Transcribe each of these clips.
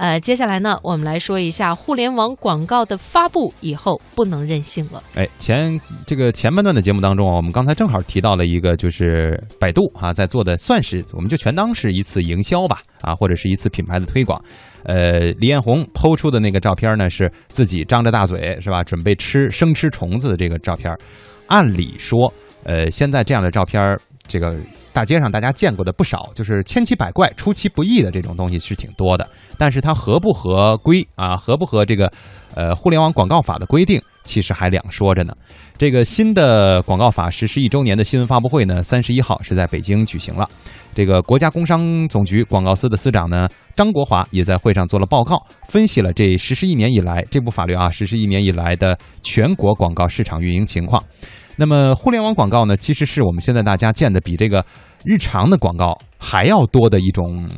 呃，接下来呢，我们来说一下互联网广告的发布以后不能任性了。哎，前这个前半段的节目当中啊，我们刚才正好提到了一个，就是百度啊在做的，算是我们就全当是一次营销吧，啊，或者是一次品牌的推广。呃，李彦宏抛出的那个照片呢，是自己张着大嘴是吧，准备吃生吃虫子的这个照片。按理说，呃，现在这样的照片，这个。大街上大家见过的不少，就是千奇百怪、出其不意的这种东西是挺多的。但是它合不合规啊？合不合这个呃互联网广告法的规定，其实还两说着呢。这个新的广告法实施一周年的新闻发布会呢，三十一号是在北京举行了。这个国家工商总局广告司的司长呢张国华也在会上做了报告，分析了这实施一年以来这部法律啊实施一年以来的全国广告市场运营情况。那么，互联网广告呢，其实是我们现在大家见的比这个日常的广告还要多的一种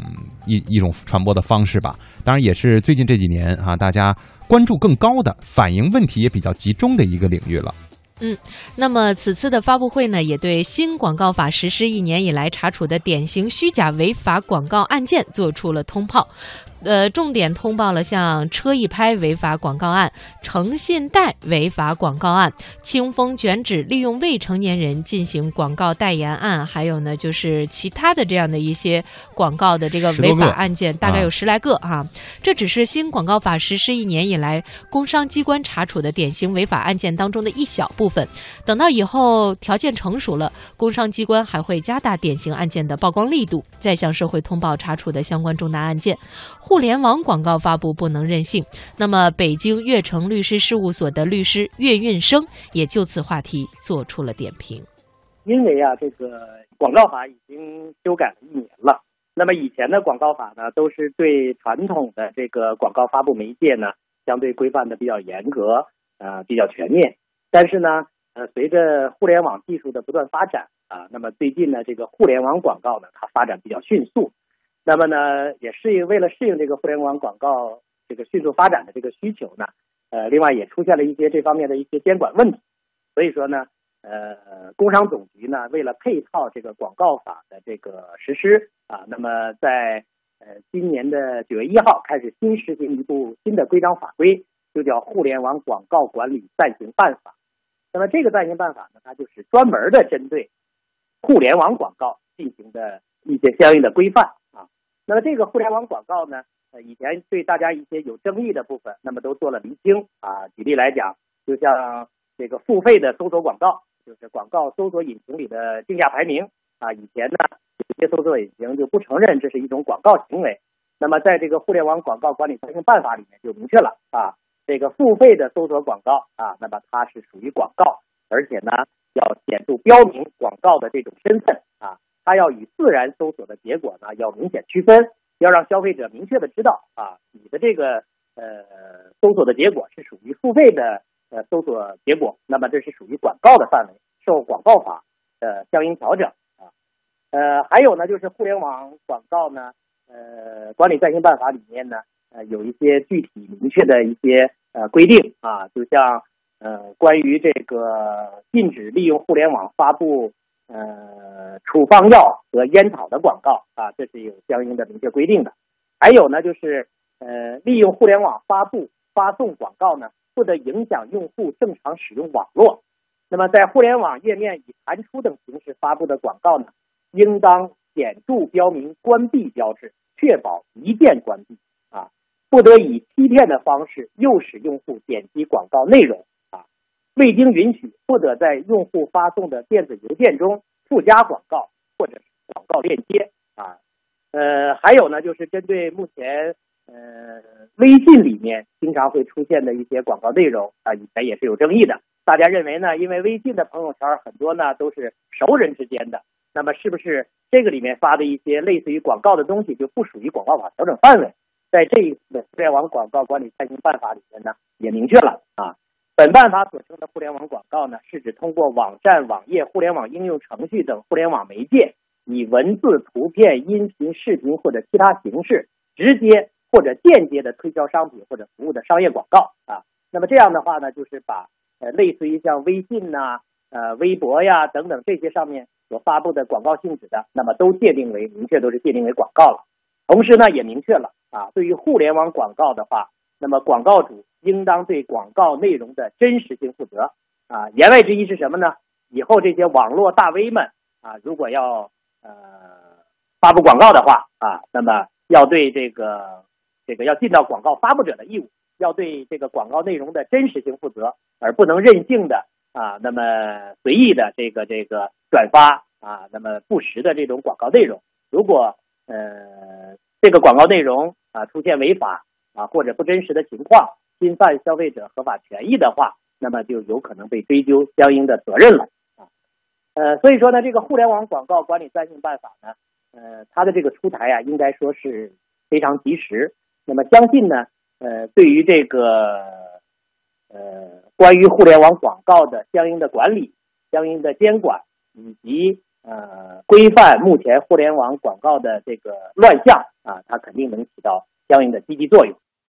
一一种传播的方式吧。当然，也是最近这几年啊，大家关注更高的、反映问题也比较集中的一个领域了。嗯，那么此次的发布会呢，也对新广告法实施一年以来查处的典型虚假违法广告案件做出了通报。呃，重点通报了像车一拍违法广告案、诚信贷违法广告案、清风卷纸利用未成年人进行广告代言案，还有呢就是其他的这样的一些广告的这个违法案件，大概有十来个哈。这只是新广告法实施一年以来工商机关查处的典型违法案件当中的一小部分。等到以后条件成熟了，工商机关还会加大典型案件的曝光力度，再向社会通报查处的相关重大案件。互联网广告发布不能任性。那么，北京悦城律师事务所的律师岳运生也就此话题做出了点评。因为啊，这个广告法已经修改了一年了。那么以前的广告法呢，都是对传统的这个广告发布媒介呢，相对规范的比较严格，呃，比较全面。但是呢，呃，随着互联网技术的不断发展啊，那么最近呢，这个互联网广告呢，它发展比较迅速。那么呢，也适应为了适应这个互联网广告这个迅速发展的这个需求呢，呃，另外也出现了一些这方面的一些监管问题，所以说呢，呃，工商总局呢为了配套这个广告法的这个实施啊，那么在呃今年的九月一号开始新实行一部新的规章法规，就叫《互联网广告管理暂行办法》。那么这个暂行办法呢，它就是专门的针对互联网广告进行的一些相应的规范。那么这个互联网广告呢，呃，以前对大家一些有争议的部分，那么都做了厘清啊。举例来讲，就像这个付费的搜索广告，就是广告搜索引擎里的竞价排名啊。以前呢，有些搜索引擎就不承认这是一种广告行为。那么在这个互联网广告管理暂行办法里面就明确了啊，这个付费的搜索广告啊，那么它是属于广告，而且呢要显著标明广告的这种身份啊。它要与自然搜索的结果呢要明显区分，要让消费者明确的知道啊，你的这个呃搜索的结果是属于付费的呃搜索结果，那么这是属于广告的范围，受广告法的相应调整啊。呃，还有呢，就是互联网广告呢，呃，管理暂行办法里面呢，呃，有一些具体明确的一些呃规定啊，就像呃关于这个禁止利用互联网发布。呃，处方药和烟草的广告啊，这是有相应的明确规定的。还有呢，就是呃，利用互联网发布、发送广告呢，不得影响用户正常使用网络。那么，在互联网页面以弹出等形式发布的广告呢，应当显著标明关闭标志，确保一键关闭啊，不得以欺骗的方式诱使用户点击广告内容。未经允许，不得在用户发送的电子邮件中附加广告或者广告链接啊。呃，还有呢，就是针对目前呃微信里面经常会出现的一些广告内容啊，以前也是有争议的。大家认为呢，因为微信的朋友圈很多呢都是熟人之间的，那么是不是这个里面发的一些类似于广告的东西就不属于广告法调整范围？在这一次的互联网广告管理暂行办法里面呢，也明确了啊。本办法所称的互联网广告呢，是指通过网站、网页、互联网应用程序等互联网媒介，以文字、图片、音频、视频或者其他形式，直接或者间接的推销商品或者服务的商业广告啊。那么这样的话呢，就是把呃类似于像微信呐、呃微博呀等等这些上面所发布的广告性质的，那么都界定为明确都是界定为广告了。同时呢，也明确了啊，对于互联网广告的话，那么广告主应当对广告内容的真实性负责啊。言外之意是什么呢？以后这些网络大 V 们啊，如果要呃发布广告的话啊，那么要对这个这个要尽到广告发布者的义务，要对这个广告内容的真实性负责，而不能任性的啊，那么随意的这个这个转发啊，那么不实的这种广告内容。如果呃这个广告内容啊出现违法啊或者不真实的情况，侵犯消费者合法权益的话，那么就有可能被追究相应的责任了啊。呃，所以说呢，这个互联网广告管理暂行办法呢，呃，它的这个出台啊，应该说是非常及时。那么相信呢，呃，对于这个呃关于互联网广告的相应的管理、相应的监管以及呃，规范目前互联网广告的这个乱象啊，它肯定能起到相应的积极作用。